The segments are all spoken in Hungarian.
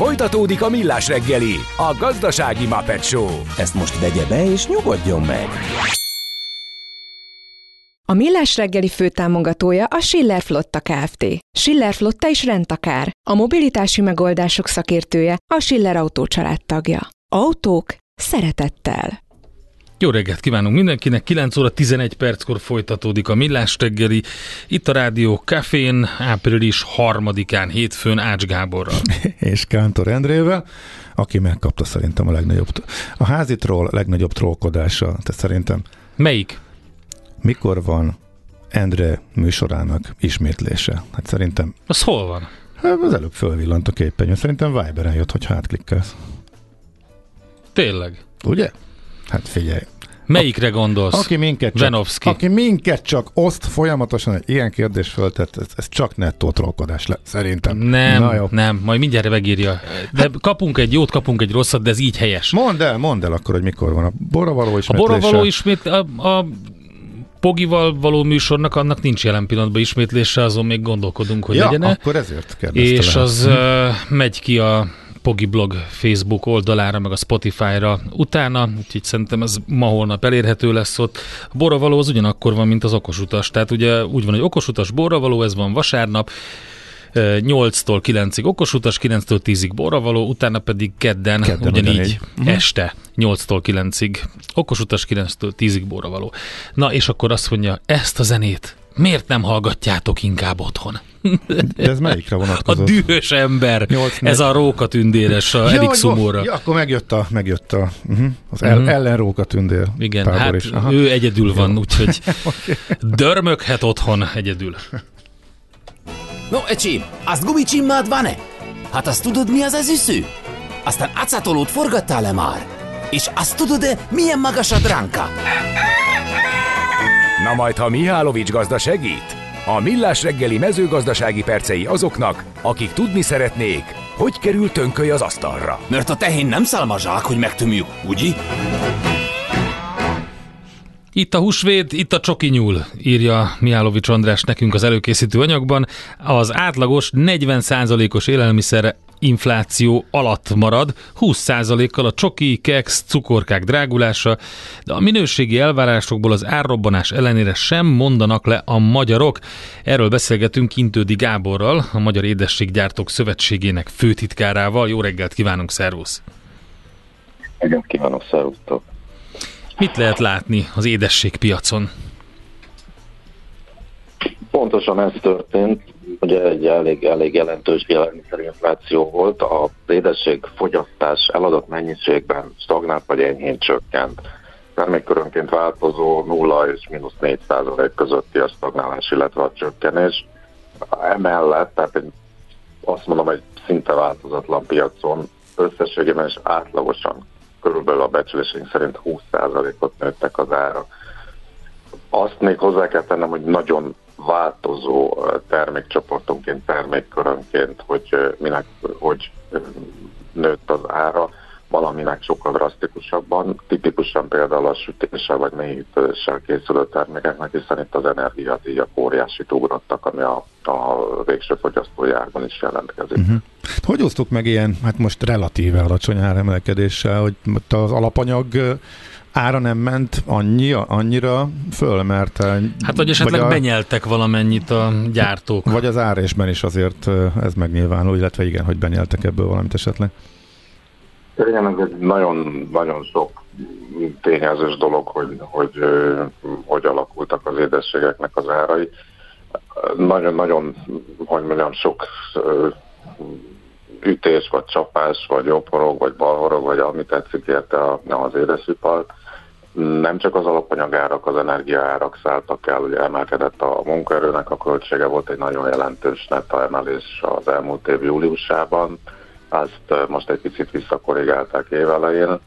Folytatódik a Millás reggeli, a gazdasági Muppet Show. Ezt most vegye be és nyugodjon meg! A Millás reggeli főtámogatója a Schiller Flotta Kft. Schiller Flotta is rendtakár. A mobilitási megoldások szakértője a Schiller Autó tagja. Autók szeretettel. Jó reggelt kívánunk mindenkinek, 9 óra 11 perckor folytatódik a Millás reggeli, itt a Rádió Cafén, április 3-án, hétfőn Ács Gáborral. és Kántor Endrével, aki megkapta szerintem a legnagyobb, a házi troll legnagyobb trollkodása, tehát szerintem. Melyik? Mikor van Endre műsorának ismétlése? Hát szerintem... Az hol van? Hát az előbb fölvillant a képernyő. Szerintem Viberen jött, hogy átklikkelsz. Tényleg? Ugye? Hát figyelj. Melyikre gondolsz? Aki minket, csak, aki minket csak oszt folyamatosan egy ilyen kérdés föltett, ez, ez csak nettó trollkodás le, szerintem. Nem, Na jó. nem, majd mindjárt megírja. De hát, kapunk egy jót, kapunk egy rosszat, de ez így helyes. Mondd el, mondd el akkor, hogy mikor van a boravaló ismétlése. A boravaló ismét, a, a Pogival való műsornak annak nincs jelen pillanatban ismétlése, azon még gondolkodunk, hogy ja, legyen akkor ezért És az uh, megy ki a Pogi blog Facebook oldalára, meg a Spotify-ra utána, úgyhogy szerintem ez ma-holnap elérhető lesz ott. A borravaló az ugyanakkor van, mint az okosutas, tehát ugye úgy van, hogy okosutas borravaló, ez van vasárnap, 8-tól 9-ig okosutas, 9-től 10-ig borravaló, utána pedig kedden, kedden ugyanígy uh-huh. este 8-tól 9-ig okosutas, 9-től 10-ig borravaló. Na és akkor azt mondja, ezt a zenét miért nem hallgatjátok inkább otthon? De ez melyikre vonatkozott? A dühös ember, 8, ez a rókatündéres, a Erik Szumóra. Ja, akkor megjött a, megjött a uh-huh, az el, uh-huh. ellenrókatündér. Igen, hát is. ő egyedül van, úgyhogy okay. dörmöghet otthon egyedül. No, ecsi, azt gumicsimmád van-e? Hát azt tudod, mi az az üsző? Aztán acatolót forgattál-e már? És azt tudod-e, milyen magas a dránka? Na majd, ha Mihálovics gazda segít? A Millás reggeli mezőgazdasági percei azoknak, akik tudni szeretnék, hogy kerül tönköly az asztalra. Mert a tehén nem szálmazsák, hogy megtömjük, ugye? Itt a húsvét, itt a csoki nyúl, írja Mihálovics András nekünk az előkészítő anyagban. Az átlagos 40%-os élelmiszer infláció alatt marad, 20%-kal a csoki, keks, cukorkák drágulása, de a minőségi elvárásokból az árrobbanás ellenére sem mondanak le a magyarok. Erről beszélgetünk Kintődi Gáborral, a Magyar Édességgyártók Szövetségének főtitkárával. Jó reggelt kívánunk, szervusz! Igen, kívánok, szervusztok! Mit lehet látni az édességpiacon? Pontosan ez történt. Ugye egy elég, elég jelentős élelmiszerinfláció volt. A édesség fogyasztás eladott mennyiségben stagnált vagy enyhén csökkent. Termékkörönként változó 0 és mínusz 4 százalék közötti a stagnálás, illetve a csökkenés. Emellett, tehát egy, azt mondom, egy szinte változatlan piacon összességében és átlagosan körülbelül a becslésünk szerint 20%-ot nőttek az árak. Azt még hozzá kell tennem, hogy nagyon változó termékcsoportonként, termékkörönként, hogy minek, hogy nőtt az ára, valaminek sokkal drasztikusabban, tipikusan például a sütéssel vagy mélyítéssel készülő termékeknek, hiszen itt az energiadíjak óriási ugrottak, ami a, a végső fogyasztójárban is jelentkezik. Uh-huh. Hogy osztuk meg ilyen, hát most relatíve alacsony áremelkedéssel, hogy az alapanyag ára nem ment annyi, annyira föl, mert... Hát, vagy esetleg vagy a, benyeltek valamennyit a gyártók. Vagy az árésben is azért ez megnyilvánul, illetve igen, hogy benyeltek ebből valamit esetleg. Igen, ez egy nagyon, nagyon sok tényezős dolog, hogy, hogy hogy alakultak az édességeknek az árai. Nagyon-nagyon, hogy mondjam, sok ütés, vagy csapás, vagy jobbhorog, vagy balhorog, vagy ami tetszik érte az édesipar. Nem csak az alapanyagárak, az energiaárak szálltak el, ugye emelkedett a munkaerőnek a költsége, volt egy nagyon jelentős netta emelés az elmúlt év júliusában. Azt most egy picit visszakorrigálták évelején,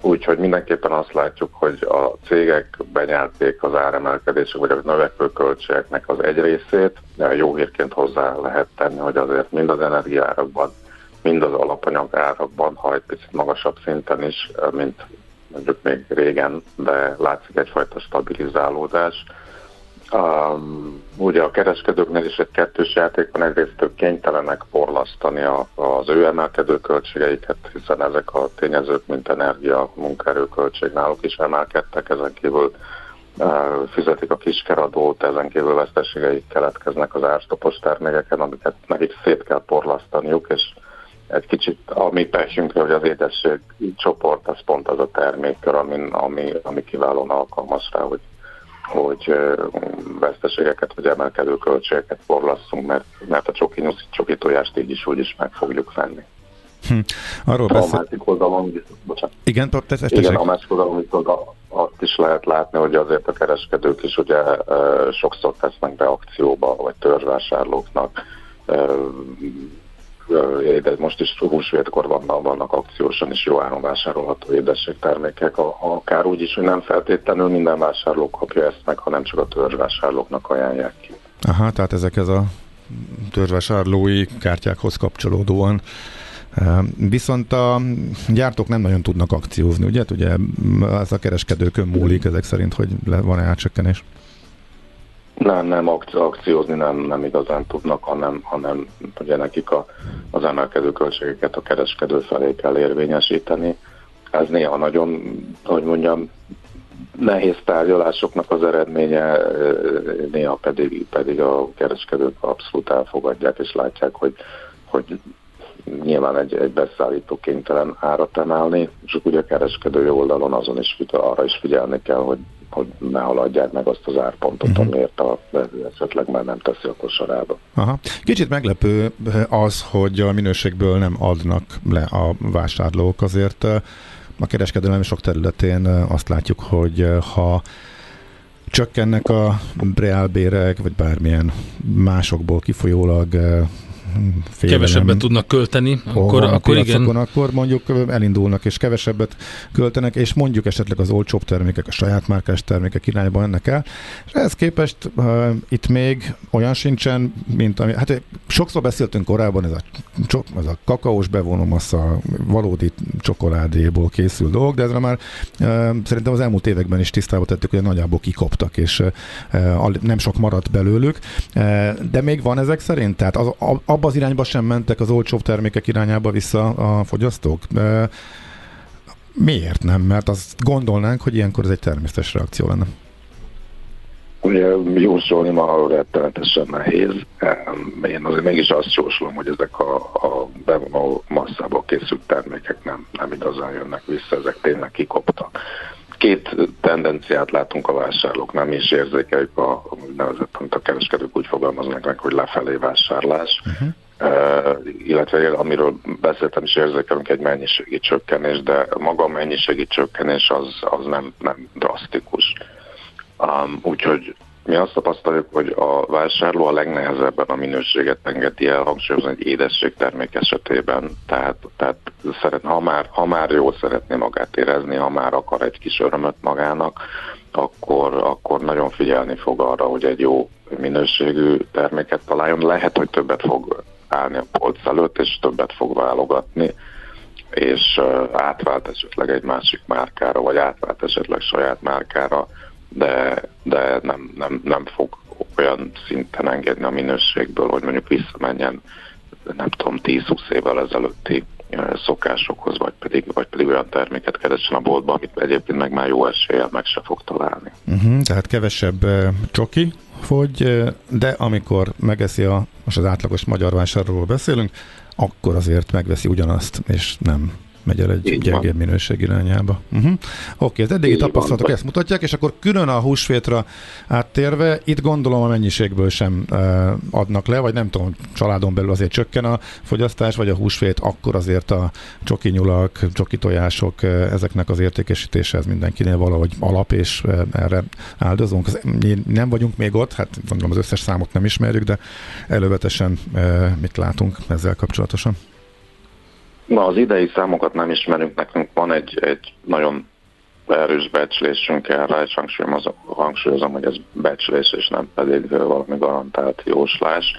úgyhogy mindenképpen azt látjuk, hogy a cégek benyelték az áremelkedések vagy a növekvő költségeknek az egy részét, jó hírként hozzá lehet tenni, hogy azért mind az energiárakban, mind az alapanyag árakban, ha egy picit magasabb szinten is, mint mondjuk még régen, de látszik egyfajta stabilizálódás. Um, ugye a kereskedőknél is egy kettős játék van, egyrészt ők kénytelenek porlasztani a, az ő emelkedő költségeiket, hiszen ezek a tényezők, mint energia, munkaerőköltség náluk is emelkedtek, ezen kívül uh, fizetik a kiskeradót, ezen kívül veszteségeik keletkeznek az árstopos termékeken, amiket nekik szét kell porlasztaniuk, és egy kicsit a mi pehünkre, hogy az édesség csoport, az pont az a termékkör, ami, ami, ami kiválóan alkalmas rá, hogy hogy veszteségeket vagy emelkedő költségeket forlasszunk, mert, mert a csoki, csoki tojást így is úgy is meg fogjuk venni. Hm. Arról beszél... A másik oldalon, bocsánat. Igen, te, Igen, a másik oldalon viszont azt is lehet látni, hogy azért a kereskedők is ugye sokszor tesznek be akcióba, vagy törzsvásárlóknak de most is húsvétkor vannak, vannak akciósan is jó áron vásárolható édességtermékek, akár úgy is, hogy nem feltétlenül minden vásárló kapja ezt meg, hanem csak a törzsvásárlóknak ajánlják ki. Aha, tehát ezek ez a törzsvásárlói kártyákhoz kapcsolódóan Viszont a gyártók nem nagyon tudnak akciózni, ugye? Ugye ez a kereskedőkön múlik ezek szerint, hogy van-e átcsökkenés? Nem, nem akciózni nem, nem igazán tudnak, hanem, hanem ugye nekik a, az emelkedő költségeket a kereskedő felé kell érvényesíteni. Ez néha nagyon, hogy mondjam, nehéz tárgyalásoknak az eredménye, néha pedig, pedig a kereskedők abszolút elfogadják és látják, hogy, hogy nyilván egy, egy beszállító kénytelen árat emelni, és ugye a kereskedői oldalon azon is arra is figyelni kell, hogy hogy ne haladják meg azt az árpontot, uh-huh. amiért a vevő esetleg már nem teszi a kosarába. Aha. Kicsit meglepő az, hogy a minőségből nem adnak le a vásárlók. Azért a kereskedelem sok területén azt látjuk, hogy ha csökkennek a reálbérek, vagy bármilyen másokból kifolyólag félelem. Kevesebbet tudnak költeni, akkor, akkor igen. Akkor mondjuk elindulnak és kevesebbet költenek, és mondjuk esetleg az olcsóbb termékek, a saját márkás termékek irányba ennek el. És ehhez képest uh, itt még olyan sincsen, mint ami, hát sokszor beszéltünk korábban, ez a, ez a kakaós bevonómassza valódi csokoládéból készül dolog, de ezre már uh, szerintem az elmúlt években is tisztába tettük, hogy nagyjából kikoptak, és uh, nem sok maradt belőlük. De még van ezek szerint? Tehát az, ab, abba az irányba sem mentek az olcsóbb termékek irányába vissza a fogyasztók? Miért nem? Mert azt gondolnánk, hogy ilyenkor ez egy természetes reakció lenne. Ugye jósolni ma rettenetesen nehéz. Én azért mégis azt jósolom, hogy ezek a, a bevonó masszából készült termékek nem, nem igazán jönnek vissza, ezek tényleg kikoptak. Két tendenciát látunk a vásárlóknál, mi is érzékeljük a, a nevezett, amit a kereskedők úgy fogalmaznak meg, hogy lefelé vásárlás. Uh-huh. Uh, illetve amiről beszéltem is érzékelünk egy mennyiségi csökkenés, de maga a mennyiségi csökkenés az, az nem, nem drasztikus. Um, úgyhogy mi azt tapasztaljuk, hogy a vásárló a legnehezebben a minőséget engedi el, hangsúlyozni egy édességtermék esetében, tehát, tehát szeret, ha, már, ha már jól szeretné magát érezni, ha már akar egy kis örömöt magának, akkor, akkor nagyon figyelni fog arra, hogy egy jó minőségű terméket találjon. Lehet, hogy többet fog állni a polc előtt, és többet fog válogatni, és átvált esetleg egy másik márkára, vagy átvált esetleg saját márkára, de, de nem, nem, nem fog olyan szinten engedni a minőségből, hogy mondjuk visszamenjen, nem tudom, 10-20 évvel ezelőtti szokásokhoz, vagy pedig, vagy pedig olyan terméket keressen a boltba, amit egyébként meg már jó eséllyel meg se fog találni. Uh-huh, tehát kevesebb uh, csoki fogy, uh, de amikor megeszi a, most az átlagos magyar vásárlóról beszélünk, akkor azért megveszi ugyanazt, és nem megy el egy gyengébb minőség irányába. Uh-huh. Oké, okay, az eddigi tapasztalatok ezt mutatják, és akkor külön a húsvétra áttérve, itt gondolom a mennyiségből sem uh, adnak le, vagy nem tudom, családon belül azért csökken a fogyasztás, vagy a húsvét, akkor azért a csoki nyulak, csoki tojások, uh, ezeknek az értékesítése ez mindenkinél valahogy alap, és uh, erre áldozunk. Mi nem vagyunk még ott, hát gondolom az összes számot nem ismerjük, de elővetesen mit látunk ezzel kapcsolatosan? Na, az idei számokat nem ismerünk, nekünk van egy, egy nagyon erős becslésünk erre, és hangsúlyozom, hangsúlyozom, hogy ez becslés, és nem pedig valami garantált jóslás.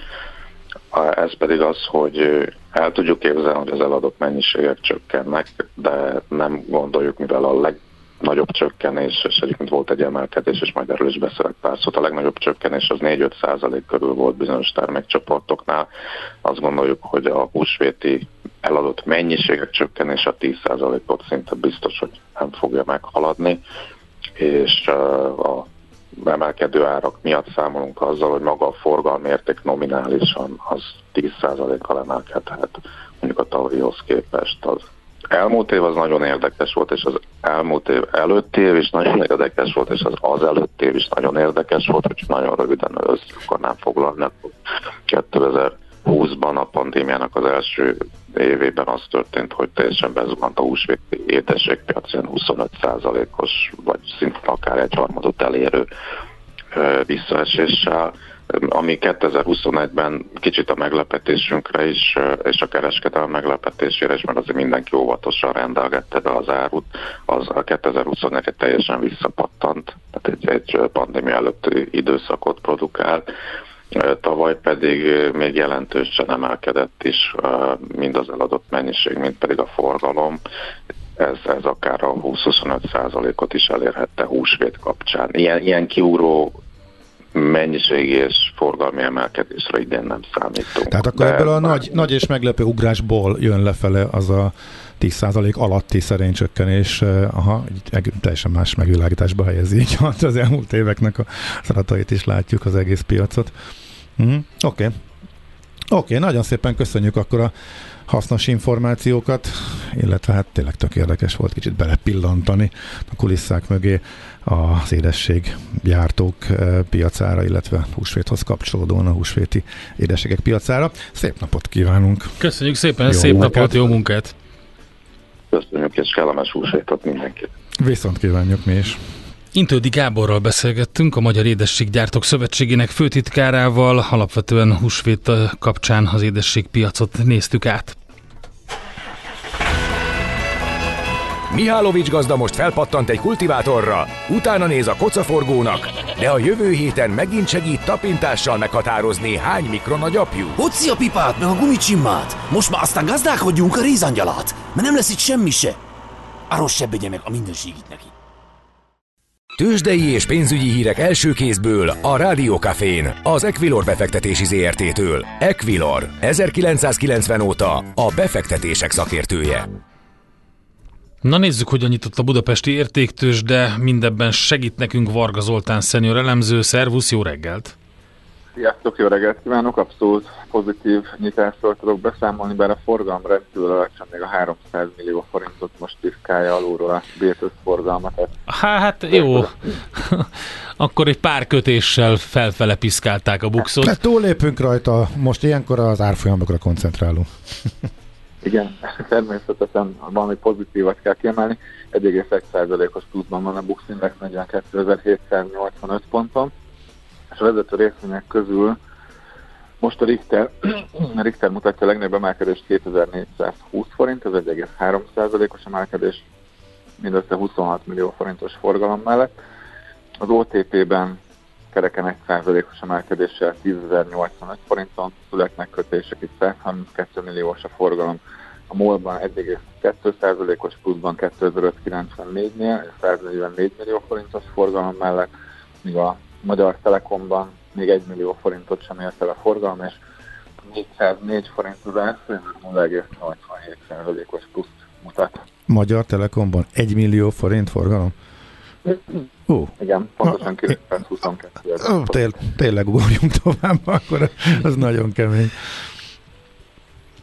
Ez pedig az, hogy el tudjuk képzelni, hogy az eladott mennyiségek csökkennek, de nem gondoljuk, mivel a leg, nagyobb csökkenés, és egyébként volt egy emelkedés, és majd erről is beszélek pár szót. A legnagyobb csökkenés az 4-5 százalék körül volt bizonyos termékcsoportoknál. Azt gondoljuk, hogy a húsvéti eladott mennyiségek csökkenése a 10 százalékot szinte biztos, hogy nem fogja meghaladni, és a emelkedő árak miatt számolunk azzal, hogy maga a forgalmi érték nominálisan az 10%-kal emelkedhet mondjuk a tavalyihoz képest. Az elmúlt év az nagyon érdekes volt, és az elmúlt év előtti év is nagyon érdekes volt, és az az előtti év is nagyon érdekes volt, hogy nagyon röviden össze akarnám foglalni. 2020-ban a pandémiának az első évében az történt, hogy teljesen bezuhant a húsvéti édességpiac, 25%-os, vagy szinte akár egy harmadot elérő visszaeséssel, ami 2021-ben kicsit a meglepetésünkre is, és a kereskedelem meglepetésére is, mert azért mindenki óvatosan rendelgette be az árut, az a 2021 teljesen visszapattant, tehát egy, egy pandémia előtti időszakot produkált, Tavaly pedig még jelentősen emelkedett is mind az eladott mennyiség, mind pedig a forgalom. Ez, ez akár a 20-25 százalékot is elérhette húsvét kapcsán. Ilyen, ilyen kiúró mennyiségi és forgalmi emelkedésre idén nem számítunk. Tehát akkor ebből a nagy, nagy és meglepő ugrásból jön lefele az a 10% alatti szerény csökkenés, aha, egy teljesen más megvilágításba helyezi így az elmúlt éveknek a adatait is látjuk az egész piacot. Mm, Oké. Okay. Oké, okay, nagyon szépen köszönjük akkor a hasznos információkat, illetve hát tényleg tök érdekes volt kicsit belepillantani a kulisszák mögé az édesség gyártók piacára, illetve húsvéthoz kapcsolódóan a húsvéti édességek piacára. Szép napot kívánunk! Köszönjük szépen, jó szép munkát. napot, jó munkát! Köszönjük, és kellemes húsvétot mindenkit! Viszont kívánjuk mi is! Intődi Gáborral beszélgettünk, a Magyar Édességgyártók Szövetségének főtitkárával, alapvetően húsvét kapcsán az édességpiacot néztük át. Mihálovics gazda most felpattant egy kultivátorra, utána néz a kocaforgónak, de a jövő héten megint segít tapintással meghatározni, hány mikron a gyapjú. Hoci a pipát, meg a gumicsimmát! Most már aztán gazdálkodjunk a rézangyalat, mert nem lesz itt semmi se. Arról se meg a mindenségit neki. Tőzsdei és pénzügyi hírek első kézből a Rádiókafén, az Equilor befektetési ZRT-től. Equilor, 1990 óta a befektetések szakértője. Na nézzük, hogyan nyitott a budapesti értéktős, de mindebben segít nekünk Varga Zoltán szenior elemző. Szervusz, jó reggelt! Sziasztok, jó reggelt kívánok! Abszolút pozitív nyitásról tudok beszámolni, bár a forgalom rendkívül alacsony, még a 300 millió forintot most piszkálja alulról a B5 forgalmat. Hát jó, akkor egy pár kötéssel felfele piszkálták a bukszot. Hát túlépünk rajta, most ilyenkor az árfolyamokra koncentrálunk. Igen, természetesen valami pozitívat kell kiemelni. 1,1%-os pluszban van a Bux Index 42.785 ponton, és a vezető részvények közül most a Richter, a Richter mutatja a legnagyobb emelkedést 2420 forint, ez 1,3%-os emelkedés, mindössze 26 millió forintos forgalom mellett. Az OTP-ben kereken 1%-os emelkedéssel 10.085 forinton születnek kötések, itt 132 milliós a forgalom, a MOL-ban 1,2%-os pluszban 2594-nél, 144 millió forintos forgalom mellett, míg a Magyar Telekomban még 1 millió forintot sem ért el a forgalom, és 404 forint az árfolyam, 0,87%-os plusz mutat. Magyar Telekomban 1 millió forint forgalom? Uh. Igen, pontosan 922. Uh, tél, tényleg ugorjunk tovább, akkor az nagyon kemény.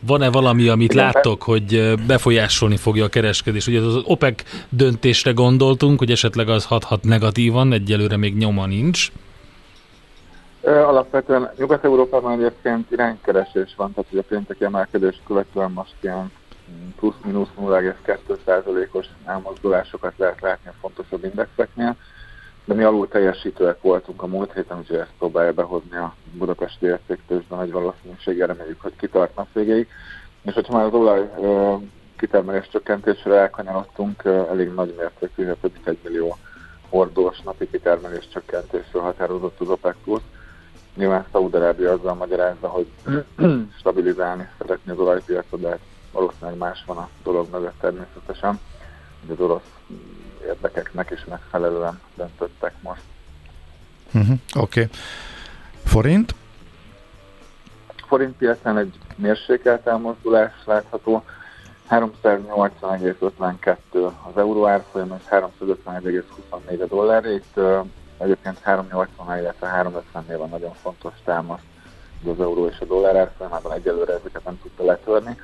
Van-e valami, amit Igen, láttok, hogy befolyásolni fogja a kereskedés? Ugye az OPEC döntésre gondoltunk, hogy esetleg az hathat negatívan, egyelőre még nyoma nincs. Alapvetően Nyugat-Európában egyébként iránykeresés van, tehát hogy a pénteki emelkedés követően most ilyen plusz-minusz 0,2%-os elmozdulásokat lehet látni a fontosabb indexeknél, de mi alul teljesítőek voltunk a múlt héten, úgyhogy ezt próbálja behozni a budapesti értéktősben nagy valószínűséggel, reméljük, hogy kitartnak végéig. És hogyha már az olaj kitermelés csökkentésre elkanyarodtunk, elég nagy mértékű, több mint egy millió hordós napi kitermelés csökkentésről határozott az OPEC Plus. Nyilván Szaúd-Arábia azzal magyarázza, hogy stabilizálni szeretné az olajpiacot, de hát valószínűleg más van a dolog mögött természetesen. hogy az orosz érdekeknek is megfelelően döntöttek most. Uh-huh. Oké. Okay. Forint? Forint piacán egy mérsékelt elmozdulás látható. 380,52 az euró árfolyam, és 351,24 a dollár. Itt egyébként 380 illetve 350 van nagyon fontos támasz az euró és a dollár árfolyamában egyelőre ezeket nem tudta letörni.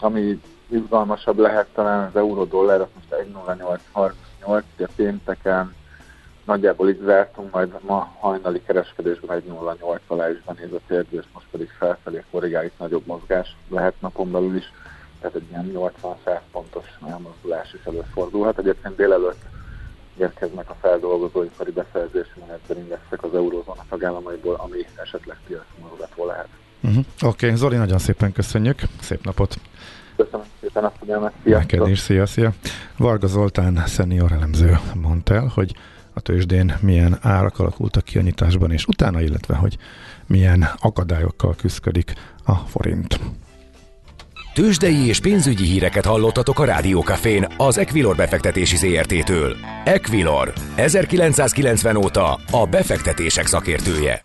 Ami izgalmasabb lehet talán az euró-dollár, az most 1.0838, ugye pénteken nagyjából így zártunk, majd ma hajnali kereskedésben 1.08 alá is benéz a térdő, és most pedig felfelé korrigál, nagyobb mozgás lehet napon belül is, tehát egy ilyen 80-100 pontos elmozdulás is előfordulhat. Egyébként délelőtt érkeznek a feldolgozóipari beszerzési menedzserindexek az eurózóna tagállamaiból, ami esetleg piacmozgató lehet. Uh-huh. Oké, okay. Zoli, nagyon szépen köszönjük, szép napot! Köszönöm szépen a figyelmet, sziasztok! Neked is, szia, szia! Varga Zoltán, szenior elemző mondta el, hogy a tőzsdén milyen árak alakultak ki a nyitásban, és utána, illetve hogy milyen akadályokkal küzdik a forint. Tőzsdei és pénzügyi híreket hallottatok a Rádiókafén az Equilor befektetési ZRT-től. Equilor, 1990 óta a befektetések szakértője.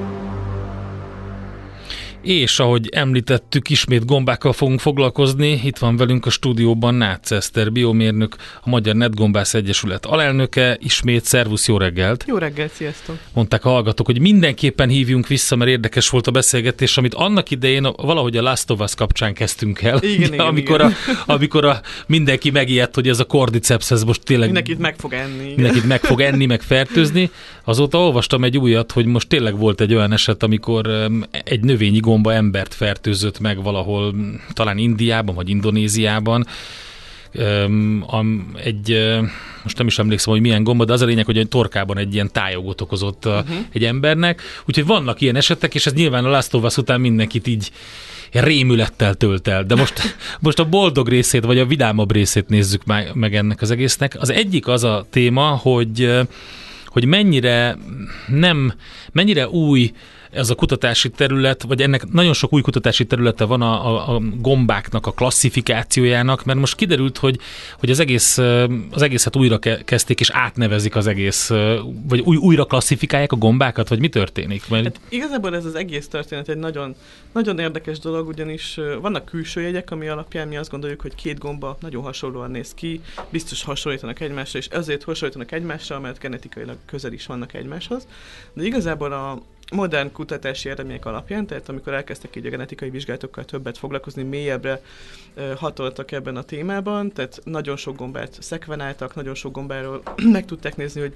És ahogy említettük, ismét gombákkal fogunk foglalkozni. Itt van velünk a stúdióban Nácz Eszter, biomérnök, a Magyar Netgombász Egyesület alelnöke. Ismét szervusz, jó reggelt! Jó reggelt, sziasztok! Mondták a hallgatók, hogy mindenképpen hívjunk vissza, mert érdekes volt a beszélgetés, amit annak idején valahogy a Last of Us kapcsán kezdtünk el. Igen, igen, amikor, igen. A, amikor a, mindenki megijedt, hogy ez a kordiceps, ez most tényleg... Mindenkit meg fog enni. igen. Mindenkit meg fog enni, meg fertőzni. Azóta olvastam egy újat, hogy most tényleg volt egy olyan eset, amikor egy növényi gomba embert fertőzött meg valahol, talán Indiában vagy Indonéziában. Am, egy, most nem is emlékszem, hogy milyen gomba, de az a lényeg, hogy egy torkában egy ilyen tájogot okozott uh-huh. egy embernek. Úgyhogy vannak ilyen esetek, és ez nyilván a Last of Us után mindenkit így rémülettel tölt el. De most, most a boldog részét, vagy a vidámabb részét nézzük meg, ennek az egésznek. Az egyik az a téma, hogy hogy mennyire nem, mennyire új ez a kutatási terület, vagy ennek nagyon sok új kutatási területe van a, a, a gombáknak, a klasszifikációjának, mert most kiderült, hogy, hogy az, egész, az egészet újra ke- kezdték, és átnevezik az egész, vagy új, újra klasszifikálják a gombákat, vagy mi történik? Mert Hát igazából ez az egész történet egy nagyon, nagyon érdekes dolog, ugyanis vannak külső jegyek, ami alapján mi azt gondoljuk, hogy két gomba nagyon hasonlóan néz ki, biztos hasonlítanak egymásra, és ezért hasonlítanak egymásra, mert genetikailag közel is vannak egymáshoz. De igazából a modern kutatási eredmények alapján, tehát amikor elkezdtek így a genetikai vizsgálatokkal többet foglalkozni, mélyebbre hatoltak ebben a témában, tehát nagyon sok gombát szekvenáltak, nagyon sok gombáról meg tudták nézni, hogy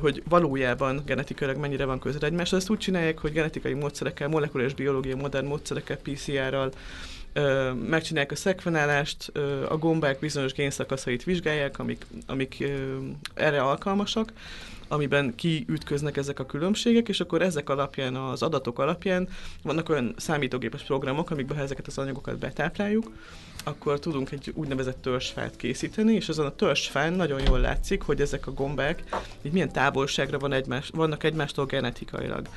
hogy valójában genetikailag mennyire van közel egymáshoz. Ezt úgy csinálják, hogy genetikai módszerekkel, molekuláris biológiai modern módszerekkel, PCR-ral megcsinálják a szekvenálást, a gombák bizonyos génszakaszait vizsgálják, amik, amik erre alkalmasak, amiben kiütköznek ezek a különbségek, és akkor ezek alapján, az adatok alapján vannak olyan számítógépes programok, amikbe ha ezeket az anyagokat betápláljuk, akkor tudunk egy úgynevezett törzsfát készíteni, és azon a törzsfán nagyon jól látszik, hogy ezek a gombák így milyen távolságra van egymás, vannak egymástól genetikailag.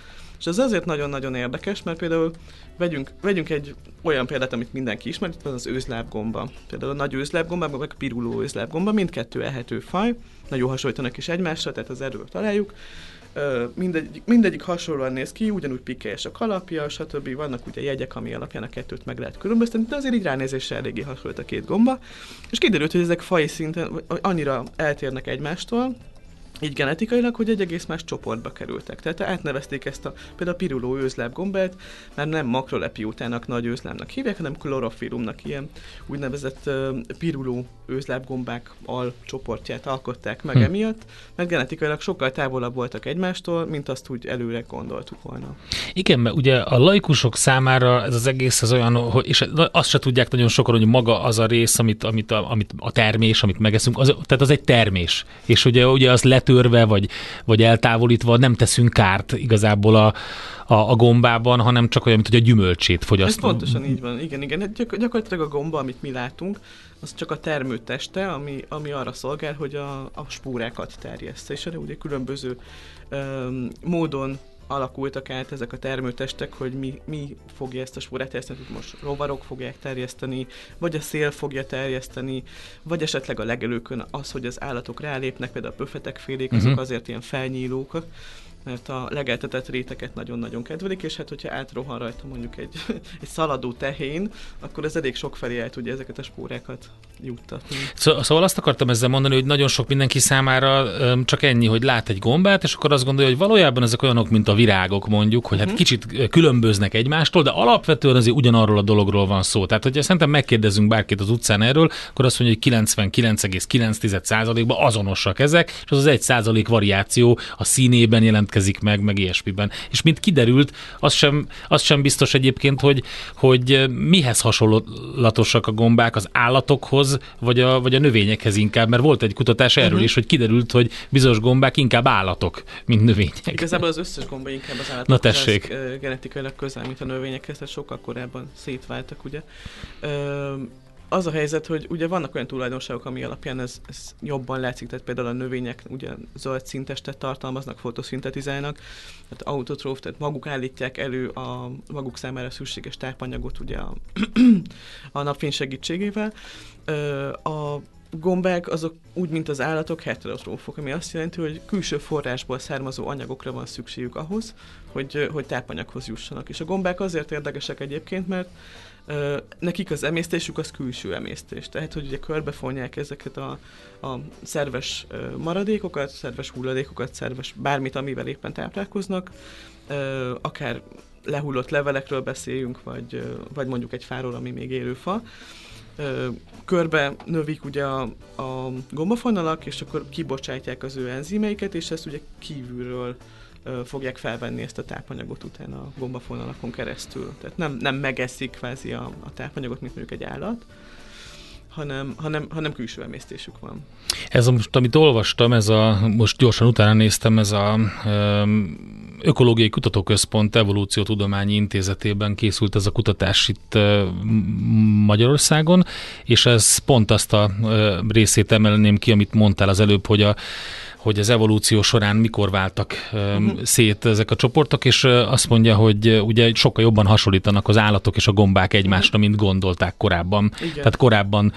És ez azért nagyon-nagyon érdekes, mert például vegyünk, vegyünk egy olyan példát, amit mindenki ismer, itt van az őzlábgomba. Például a nagy őzlábgomba, meg a piruló őzlábgomba, mindkettő ehető faj, nagyon hasonlítanak is egymásra, tehát az erről találjuk. Mindegy, mindegyik hasonlóan néz ki, ugyanúgy pikkelyes a kalapja, stb. Vannak ugye jegyek, ami alapján a kettőt meg lehet különböztetni, de azért így ránézésre eléggé hasonlít a két gomba. És kiderült, hogy ezek faj szinten vagy annyira eltérnek egymástól, így genetikailag, hogy egy egész más csoportba kerültek. Tehát átnevezték ezt a például a piruló őzlábgombát, mert nem makrolepiótának nagy őzlábnak hívják, hanem klorofilumnak ilyen úgynevezett uh, piruló őzlábgombák al csoportját alkották meg Hm. emiatt, mert genetikailag sokkal távolabb voltak egymástól, mint azt úgy előre gondoltuk volna. Igen, mert ugye a laikusok számára ez az egész az olyan, hogy, és azt se tudják nagyon sokan, hogy maga az a rész, amit, amit, a, amit a termés, amit megeszünk, az, tehát az egy termés. És ugye, ugye az letör letörve, vagy, vagy eltávolítva nem teszünk kárt igazából a, a, a gombában, hanem csak olyan, mint hogy a gyümölcsét fogyasztunk. Ez pontosan így van, igen, igen. Hát gyak, gyakorlatilag a gomba, amit mi látunk, az csak a termőteste, ami, ami arra szolgál, hogy a, a spórákat terjeszte, és erre ugye különböző um, módon alakultak át ezek a termőtestek, hogy mi, mi fogja ezt a spórát terjeszteni, most rovarok fogják terjeszteni, vagy a szél fogja terjeszteni, vagy esetleg a legelőkön az, hogy az állatok rálépnek, például a pöfetekfélék, azok uh-huh. azért ilyen felnyílók, mert a legeltetett réteket nagyon-nagyon kedvelik, és hát hogyha átrohan rajta mondjuk egy, egy szaladó tehén, akkor ez elég sok felé el tudja ezeket a spórákat juttatni. Szóval azt akartam ezzel mondani, hogy nagyon sok mindenki számára csak ennyi, hogy lát egy gombát, és akkor azt gondolja, hogy valójában ezek olyanok, mint a virágok mondjuk, hogy hát uh-huh. kicsit különböznek egymástól, de alapvetően azért ugyanarról a dologról van szó. Tehát, hogyha szerintem megkérdezünk bárkit az utcán erről, akkor azt mondja, hogy 99,9%-ban azonosak ezek, és az az 1% variáció a színében jelent jelentkezik meg, meg ilyesmiben. És mint kiderült, az sem, az sem biztos egyébként, hogy, hogy mihez hasonlatosak a gombák az állatokhoz, vagy a, vagy a növényekhez inkább, mert volt egy kutatás erről uh-huh. is, hogy kiderült, hogy bizonyos gombák inkább állatok, mint növények. Igazából az összes gomba inkább az állatokhoz Na tessék. genetikailag közel, mint a növényekhez, tehát sokkal korábban szétváltak, ugye. Ö- az a helyzet, hogy ugye vannak olyan tulajdonságok, ami alapján ez, ez jobban látszik, tehát például a növények ugye zöld szintestet tartalmaznak, fotoszintetizálnak, tehát autotróf, tehát maguk állítják elő a maguk számára szükséges tápanyagot ugye a, a napfény segítségével. A gombák azok úgy, mint az állatok, heterotrófok, ami azt jelenti, hogy külső forrásból származó anyagokra van szükségük ahhoz, hogy, hogy tápanyaghoz jussanak. És a gombák azért érdekesek egyébként, mert nekik az emésztésük az külső emésztés. Tehát, hogy ugye körbefonják ezeket a, a szerves maradékokat, szerves hulladékokat, szerves bármit, amivel éppen táplálkoznak, akár lehullott levelekről beszéljünk, vagy, vagy mondjuk egy fáról, ami még élő fa, körbe növik ugye a, a gombafonalak, és akkor kibocsátják az ő enzimeiket, és ezt ugye kívülről fogják felvenni ezt a tápanyagot utána a gombafonalakon keresztül. Tehát nem, nem megeszik kvázi a, a tápanyagot, mint mondjuk egy állat, hanem, hanem, hanem külső emésztésük van. Ez most, amit olvastam, ez a, most gyorsan utána néztem, ez a Ökológiai Kutatóközpont Evolúciótudományi Intézetében készült ez a kutatás itt Magyarországon, és ez pont azt a részét emelném ki, amit mondtál az előbb, hogy a hogy az evolúció során mikor váltak uh-huh. szét ezek a csoportok, és azt mondja, hogy ugye sokkal jobban hasonlítanak az állatok és a gombák egymásra, mint gondolták korábban. Igen. Tehát korábban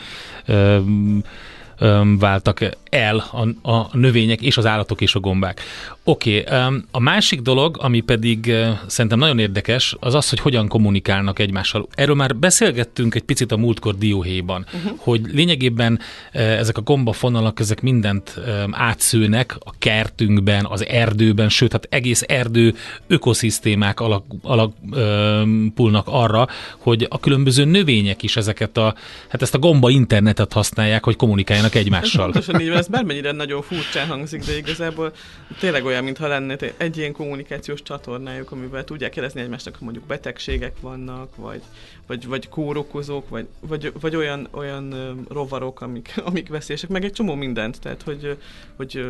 váltak el a, a növények és az állatok és a gombák. Oké, okay, a másik dolog, ami pedig szerintem nagyon érdekes, az az, hogy hogyan kommunikálnak egymással. Erről már beszélgettünk egy picit a múltkor dióhéjban, uh-huh. hogy lényegében ezek a gombafonalak, ezek mindent átszőnek a kertünkben, az erdőben, sőt, hát egész erdő ökoszisztémák alapulnak arra, hogy a különböző növények is ezeket a, hát ezt a gomba internetet használják, hogy kommunikáljanak egymással. Pontosan így van, ez bármennyire nagyon furcsán hangzik, de igazából tényleg olyan, mintha lenne egy ilyen kommunikációs csatornájuk, amivel tudják kérdezni egymásnak, hogy mondjuk betegségek vannak, vagy, vagy, vagy kórokozók, vagy, vagy, vagy olyan, olyan rovarok, amik, amik veszélyesek, meg egy csomó mindent, tehát hogy, hogy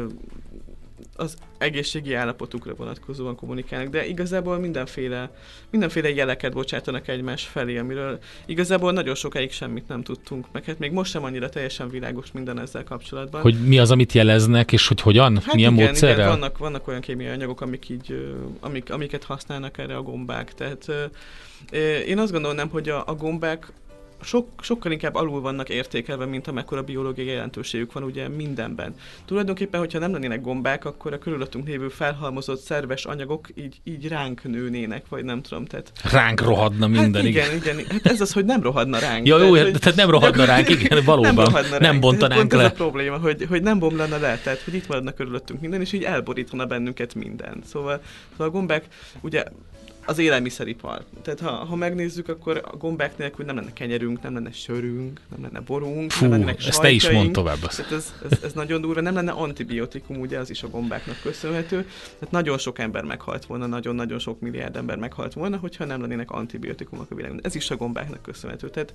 az egészségi állapotukra vonatkozóan kommunikálnak, de igazából mindenféle, mindenféle jeleket bocsátanak egymás felé, amiről igazából nagyon sokáig semmit nem tudtunk, meg hát még most sem annyira teljesen világos minden ezzel kapcsolatban. Hogy mi az, amit jeleznek, és hogy hogyan, hát milyen igen, módszerrel? Igen, vannak, vannak olyan kémiai anyagok, amik így, amik, amiket használnak erre a gombák, tehát én azt gondolnám, hogy a, a gombák sok, sokkal inkább alul vannak értékelve, mint amekkora biológiai jelentőségük van ugye mindenben. Tulajdonképpen, hogyha nem lennének gombák, akkor a körülöttünk lévő felhalmozott szerves anyagok így, így ránk nőnének, vagy nem tudom. Tehát... Ránk rohadna minden, hát igen, igen. igen. Hát ez az, hogy nem rohadna ránk. Ja, jó, tehát, hogy... tehát nem rohadna ránk, igen, valóban. Nem, rohadna ránk. nem bontanánk le. Ez a probléma, hogy, hogy nem bomlana le, tehát hogy itt maradna körülöttünk minden, és így elborítana bennünket minden. Szóval, szóval a gombák ugye az élelmiszeripar. Tehát ha, ha megnézzük, akkor a gombák nélkül nem lenne kenyerünk, nem lenne sörünk, nem lenne borunk, Fú, nem lenne ezt te is mond tovább. Tehát ez, ez, ez, nagyon durva, nem lenne antibiotikum, ugye az is a gombáknak köszönhető. Tehát nagyon sok ember meghalt volna, nagyon-nagyon sok milliárd ember meghalt volna, hogyha nem lennének antibiotikumok a világon. Ez is a gombáknak köszönhető. Tehát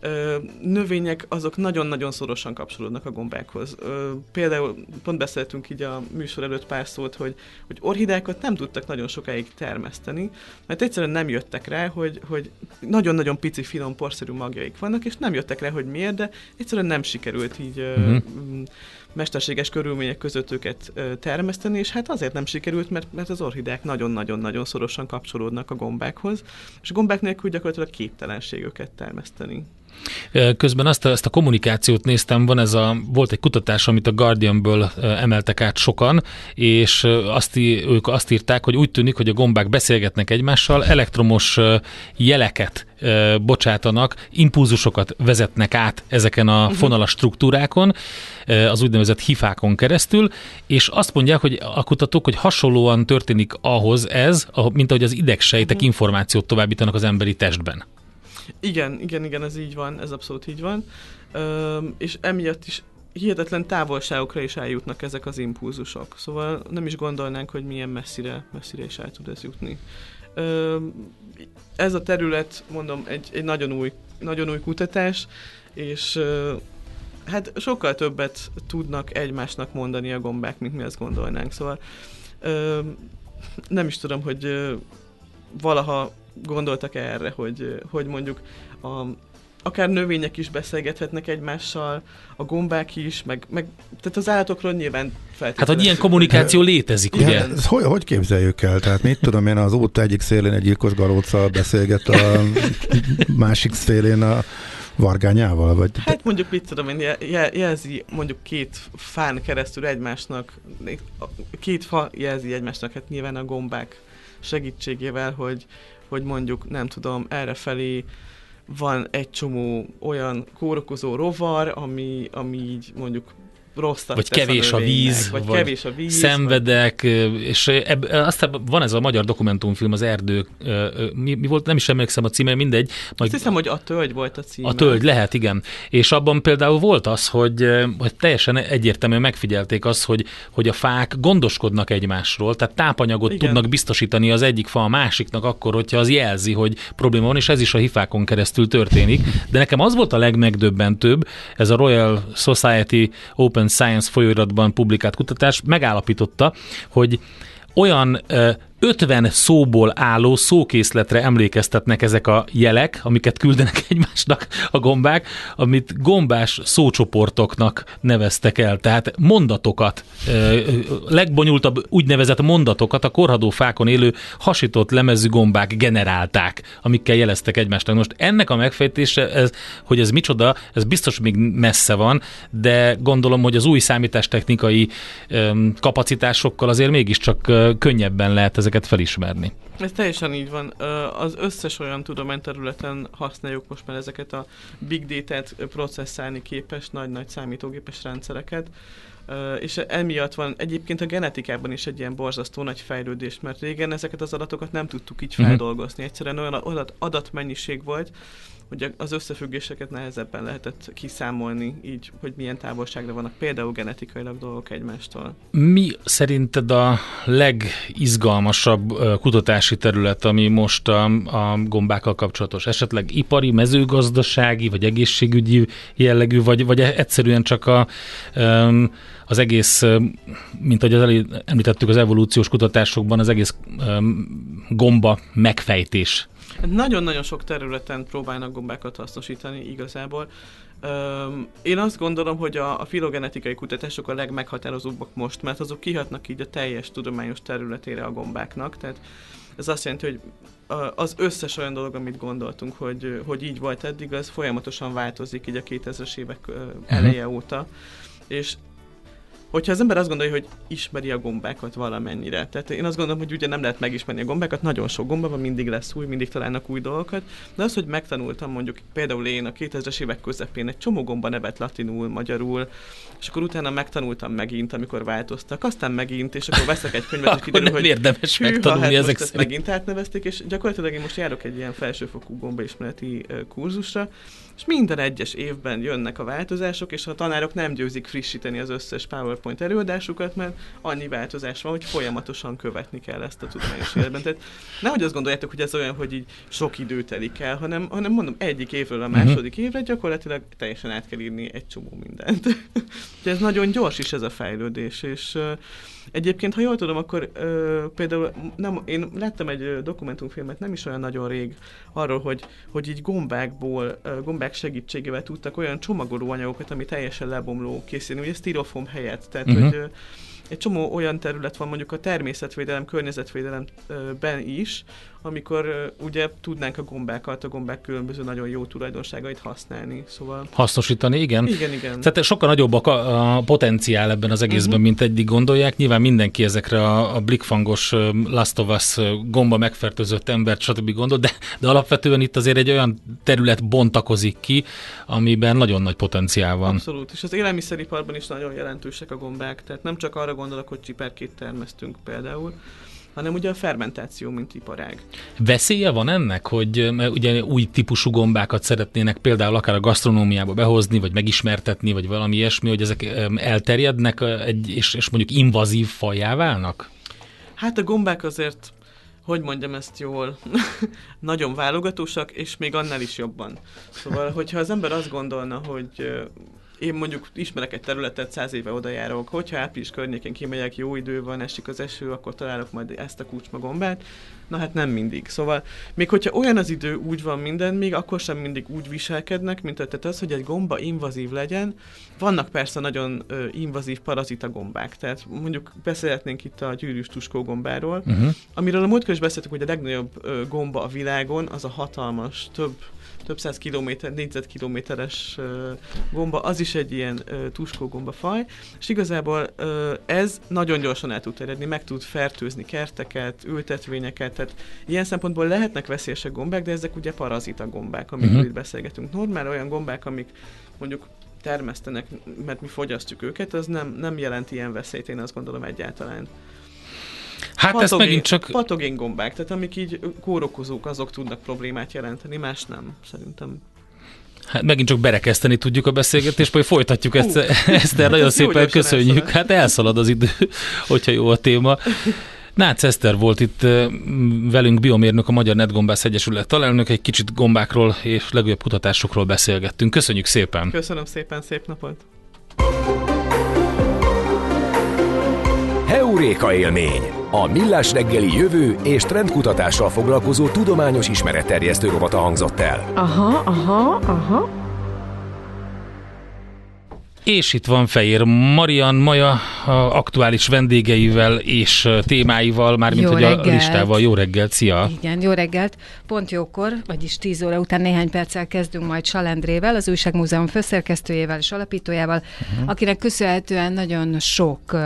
ö, növények azok nagyon-nagyon szorosan kapcsolódnak a gombákhoz. Ö, például pont beszéltünk így a műsor előtt pár szót, hogy, hogy orhidákat nem tudtak nagyon sokáig termeszteni, mert egyszerűen nem jöttek rá, hogy, hogy nagyon-nagyon pici, finom, porszerű magjaik vannak, és nem jöttek rá, hogy miért, de egyszerűen nem sikerült így uh-huh. Mesterséges körülmények között őket termeszteni, és hát azért nem sikerült, mert, mert az orhidák nagyon-nagyon-nagyon szorosan kapcsolódnak a gombákhoz, és a gombák nélkül gyakorlatilag képtelenség őket termeszteni. Közben azt a, ezt a kommunikációt néztem, van ez a, volt egy kutatás, amit a Guardianből emeltek át sokan, és azt, ők azt írták, hogy úgy tűnik, hogy a gombák beszélgetnek egymással, elektromos jeleket bocsátanak, impulzusokat vezetnek át ezeken a mhm. fonalas struktúrákon, az úgynevezett hifákon keresztül, és azt mondják, hogy a kutatók, hogy hasonlóan történik ahhoz ez, mint ahogy az idegsejtek mhm. információt továbbítanak az emberi testben. Igen, igen, igen, ez így van, ez abszolút így van. Ö, és emiatt is hihetetlen távolságokra is eljutnak ezek az impulzusok. Szóval nem is gondolnánk, hogy milyen messzire, messzire is el tud ez jutni. Ö, ez a terület, mondom, egy, egy nagyon, új, nagyon új kutatás, és hát sokkal többet tudnak egymásnak mondani a gombák, mint mi azt gondolnánk. Szóval ö, nem is tudom, hogy ö, valaha gondoltak -e erre, hogy, hogy mondjuk a, akár növények is beszélgethetnek egymással, a gombák is, meg, meg tehát az állatokról nyilván feltétlenül. Hát, hogy ilyen kommunikáció létezik, ugye? Ja, ezt hogy, hogy képzeljük el? Tehát mit tudom én, az út egyik szélén egy gyilkos galóccal beszélget a másik szélén a vargányával? Vagy... Hát mondjuk mit tudom én, jelzi mondjuk két fán keresztül egymásnak, két fa jelzi egymásnak, hát nyilván a gombák segítségével, hogy, hogy mondjuk, nem tudom, errefelé van egy csomó olyan kórokozó rovar, ami, ami így mondjuk rosszat vagy kevés a, a víz, vagy, vagy kevés a víz, szenvedek, vagy... és ebb, aztán van ez a magyar dokumentumfilm, az erdő, mi, mi volt, nem is emlékszem a címe, mindegy. Majd... Azt hiszem, hogy a tölgy volt a címe. A tölgy, lehet, igen. És abban például volt az, hogy, hogy teljesen egyértelműen megfigyelték azt, hogy, hogy a fák gondoskodnak egymásról, tehát tápanyagot igen. tudnak biztosítani az egyik fa a másiknak akkor, hogyha az jelzi, hogy probléma van, és ez is a hifákon keresztül történik. De nekem az volt a legmegdöbbentőbb, ez a Royal Society Open Science folyóiratban publikált kutatás megállapította, hogy olyan 50 szóból álló szókészletre emlékeztetnek ezek a jelek, amiket küldenek egymásnak a gombák, amit gombás szócsoportoknak neveztek el. Tehát mondatokat, legbonyolultabb úgynevezett mondatokat a korhadó fákon élő hasított lemezű gombák generálták, amikkel jeleztek egymásnak. Most ennek a megfejtése, ez, hogy ez micsoda, ez biztos még messze van, de gondolom, hogy az új számítástechnikai kapacitásokkal azért mégiscsak könnyebben lehet ezeket felismerni. Ez teljesen így van. Az összes olyan tudományterületen használjuk most már ezeket a big data-t processzálni képes nagy-nagy számítógépes rendszereket, és emiatt van egyébként a genetikában is egy ilyen borzasztó nagy fejlődés, mert régen ezeket az adatokat nem tudtuk így mhm. feldolgozni. Egyszerűen olyan adat, adatmennyiség volt, hogy az összefüggéseket nehezebben lehetett kiszámolni, így, hogy milyen távolságra vannak például genetikailag dolgok egymástól. Mi szerinted a legizgalmasabb kutatási terület, ami most a, a gombákkal kapcsolatos? Esetleg ipari, mezőgazdasági, vagy egészségügyi jellegű, vagy, vagy egyszerűen csak a, az egész, mint ahogy az említettük az evolúciós kutatásokban, az egész gomba megfejtés nagyon-nagyon sok területen próbálnak gombákat hasznosítani igazából. Én azt gondolom, hogy a, a filogenetikai kutatások a legmeghatározóbbak most, mert azok kihatnak így a teljes tudományos területére a gombáknak, tehát ez azt jelenti, hogy az összes olyan dolog, amit gondoltunk, hogy, hogy így volt eddig, az folyamatosan változik így a 2000-es évek mhm. eleje óta, és hogyha az ember azt gondolja, hogy ismeri a gombákat valamennyire. Tehát én azt gondolom, hogy ugye nem lehet megismerni a gombákat, nagyon sok gomba van, mindig lesz új, mindig találnak új dolgokat, de az, hogy megtanultam mondjuk például én a 2000-es évek közepén egy csomó gomba nevet latinul, magyarul, és akkor utána megtanultam megint, amikor változtak, aztán megint, és akkor veszek egy könyvet, és kiderül, hogy érdemes hűha, megtanulni hát ezek ezt megint átnevezték, és gyakorlatilag én most járok egy ilyen felsőfokú gombaismereti kurzusra, és minden egyes évben jönnek a változások, és a tanárok nem győzik frissíteni az összes PowerPoint előadásukat, mert annyi változás van, hogy folyamatosan követni kell ezt a tudományos életben. Tehát nehogy azt gondoljátok, hogy ez olyan, hogy így sok idő telik el, hanem, hanem mondom, egyik évről a második uh-huh. évre gyakorlatilag teljesen át kell írni egy csomó mindent. Úgyhogy ez nagyon gyors is ez a fejlődés, és egyébként, ha jól tudom, akkor uh, például nem, én láttam egy dokumentumfilmet nem is olyan nagyon rég arról, hogy, hogy így gombákból, gombák segítségével tudtak olyan csomagoló anyagokat, ami teljesen lebomló készíteni, ugye sztirofom helyett. Tehát, uh-huh. hogy egy csomó olyan terület van mondjuk a természetvédelem, környezetvédelemben is, amikor ugye tudnánk a gombákat, a gombák különböző nagyon jó tulajdonságait használni. Szóval... Hasznosítani, igen. Igen, igen. Tehát sokkal nagyobb a, a potenciál ebben az egészben, uh-huh. mint eddig gondolják. Nyilván mindenki ezekre a, a blikfangos Last of Us gomba megfertőzött embert, stb. gondol, de, de alapvetően itt azért egy olyan terület bontakozik ki, amiben nagyon nagy potenciál van. Abszolút, és az élelmiszeriparban is nagyon jelentősek a gombák, tehát nem csak arra gondolok, hogy csiperkét termesztünk például, hanem ugye a fermentáció, mint iparág. Veszélye van ennek, hogy ugye új típusú gombákat szeretnének például akár a gasztronómiába behozni, vagy megismertetni, vagy valami ilyesmi, hogy ezek elterjednek egy, és, és mondjuk invazív fajá válnak? Hát a gombák azért hogy mondjam ezt jól, nagyon válogatósak, és még annál is jobban. Szóval, hogyha az ember azt gondolna, hogy én mondjuk ismerek egy területet, száz éve oda járok, hogyha április környékén kimegyek, jó idő van, esik az eső, akkor találok majd ezt a kulcsmagombát. Na hát nem mindig. Szóval még hogyha olyan az idő, úgy van minden, még akkor sem mindig úgy viselkednek, mint tehát az, hogy egy gomba invazív legyen. Vannak persze nagyon ö, invazív parazita gombák, tehát mondjuk beszélhetnénk itt a gyűrűs tuskó gombáról, uh-huh. amiről a múltkor is beszéltük, hogy a legnagyobb ö, gomba a világon az a hatalmas, több több száz kilométer, négyzetkilométeres gomba, az is egy ilyen tuskó gomba faj, és igazából ez nagyon gyorsan el tud terjedni, meg tud fertőzni kerteket, ültetvényeket, tehát ilyen szempontból lehetnek veszélyesek gombák, de ezek ugye parazita gombák, amikről uh-huh. itt beszélgetünk. Normál olyan gombák, amik mondjuk termesztenek, mert mi fogyasztjuk őket, az nem, nem jelent ilyen veszélyt, én azt gondolom egyáltalán. Hát patogén, ezt megint csak... Patogén gombák, tehát amik így kórokozók, azok tudnak problémát jelenteni, más nem, szerintem. Hát megint csak berekeszteni tudjuk a beszélgetést, majd folytatjuk ezt, ezt el, nagyon szépen köszönjük. Elszalad. Hát elszalad az idő, hogyha jó a téma. Nácz Eszter volt itt velünk, biomérnök, a Magyar Netgombász Egyesület találnök, egy kicsit gombákról és legújabb kutatásokról beszélgettünk. Köszönjük szépen! Köszönöm szépen, szép napot! Heuréka élmény! A Millás reggeli jövő és trendkutatással foglalkozó tudományos ismeretterjesztő rovata hangzott el. Aha, aha, aha. És itt van Fejér Marian Maja aktuális vendégeivel és témáival, mármint hogy a listával. Jó reggelt, szia! Igen, jó reggelt. Pont jókor, vagyis 10 óra után néhány perccel kezdünk majd Salendrével, az Újságmúzeum főszerkesztőjével és alapítójával, uh-huh. akinek köszönhetően nagyon sok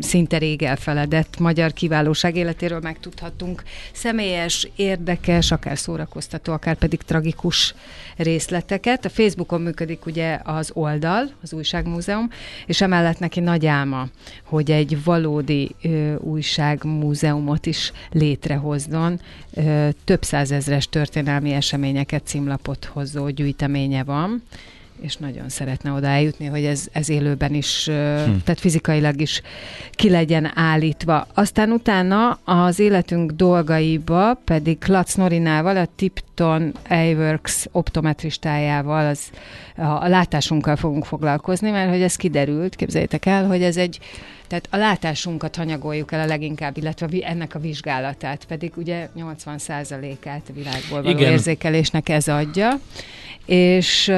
szinte rég elfeledett magyar kiválóság életéről megtudhatunk. Személyes, érdekes, akár szórakoztató, akár pedig tragikus részleteket. A Facebookon működik ugye az oldal, az újság Újságmúzeum, és emellett neki nagy álma, hogy egy valódi ö, újságmúzeumot is létrehozzon. Ö, több százezres történelmi eseményeket címlapot hozó gyűjteménye van és nagyon szeretne oda eljutni, hogy ez, ez élőben is, hm. tehát fizikailag is ki legyen állítva. Aztán utána az életünk dolgaiba pedig Klatz Norinával, a Tipton A-Works optometristájával, az, a látásunkkal fogunk foglalkozni, mert hogy ez kiderült, képzeljétek el, hogy ez egy tehát a látásunkat hanyagoljuk el a leginkább, illetve ennek a vizsgálatát, pedig ugye 80%-át a világból való Igen. érzékelésnek ez adja, és,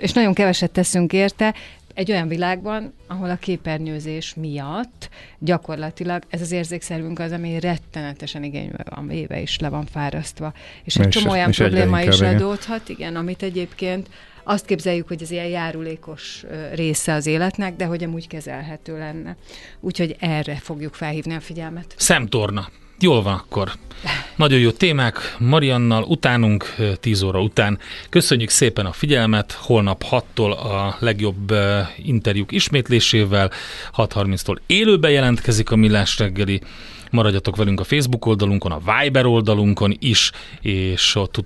és nagyon keveset teszünk érte, egy olyan világban, ahol a képernyőzés miatt gyakorlatilag ez az érzékszervünk az, ami rettenetesen igénybe van véve és le van fárasztva. És egy csomó olyan probléma is adódhat, igen, amit egyébként azt képzeljük, hogy ez ilyen járulékos része az életnek, de hogy amúgy kezelhető lenne. Úgyhogy erre fogjuk felhívni a figyelmet. Szemtorna. Jól van akkor. Nagyon jó témák, Mariannal utánunk, 10 óra után. Köszönjük szépen a figyelmet, holnap 6-tól a legjobb interjúk ismétlésével, 6.30-tól élőben jelentkezik a Millás reggeli. Maradjatok velünk a Facebook oldalunkon, a Viber oldalunkon is, és ott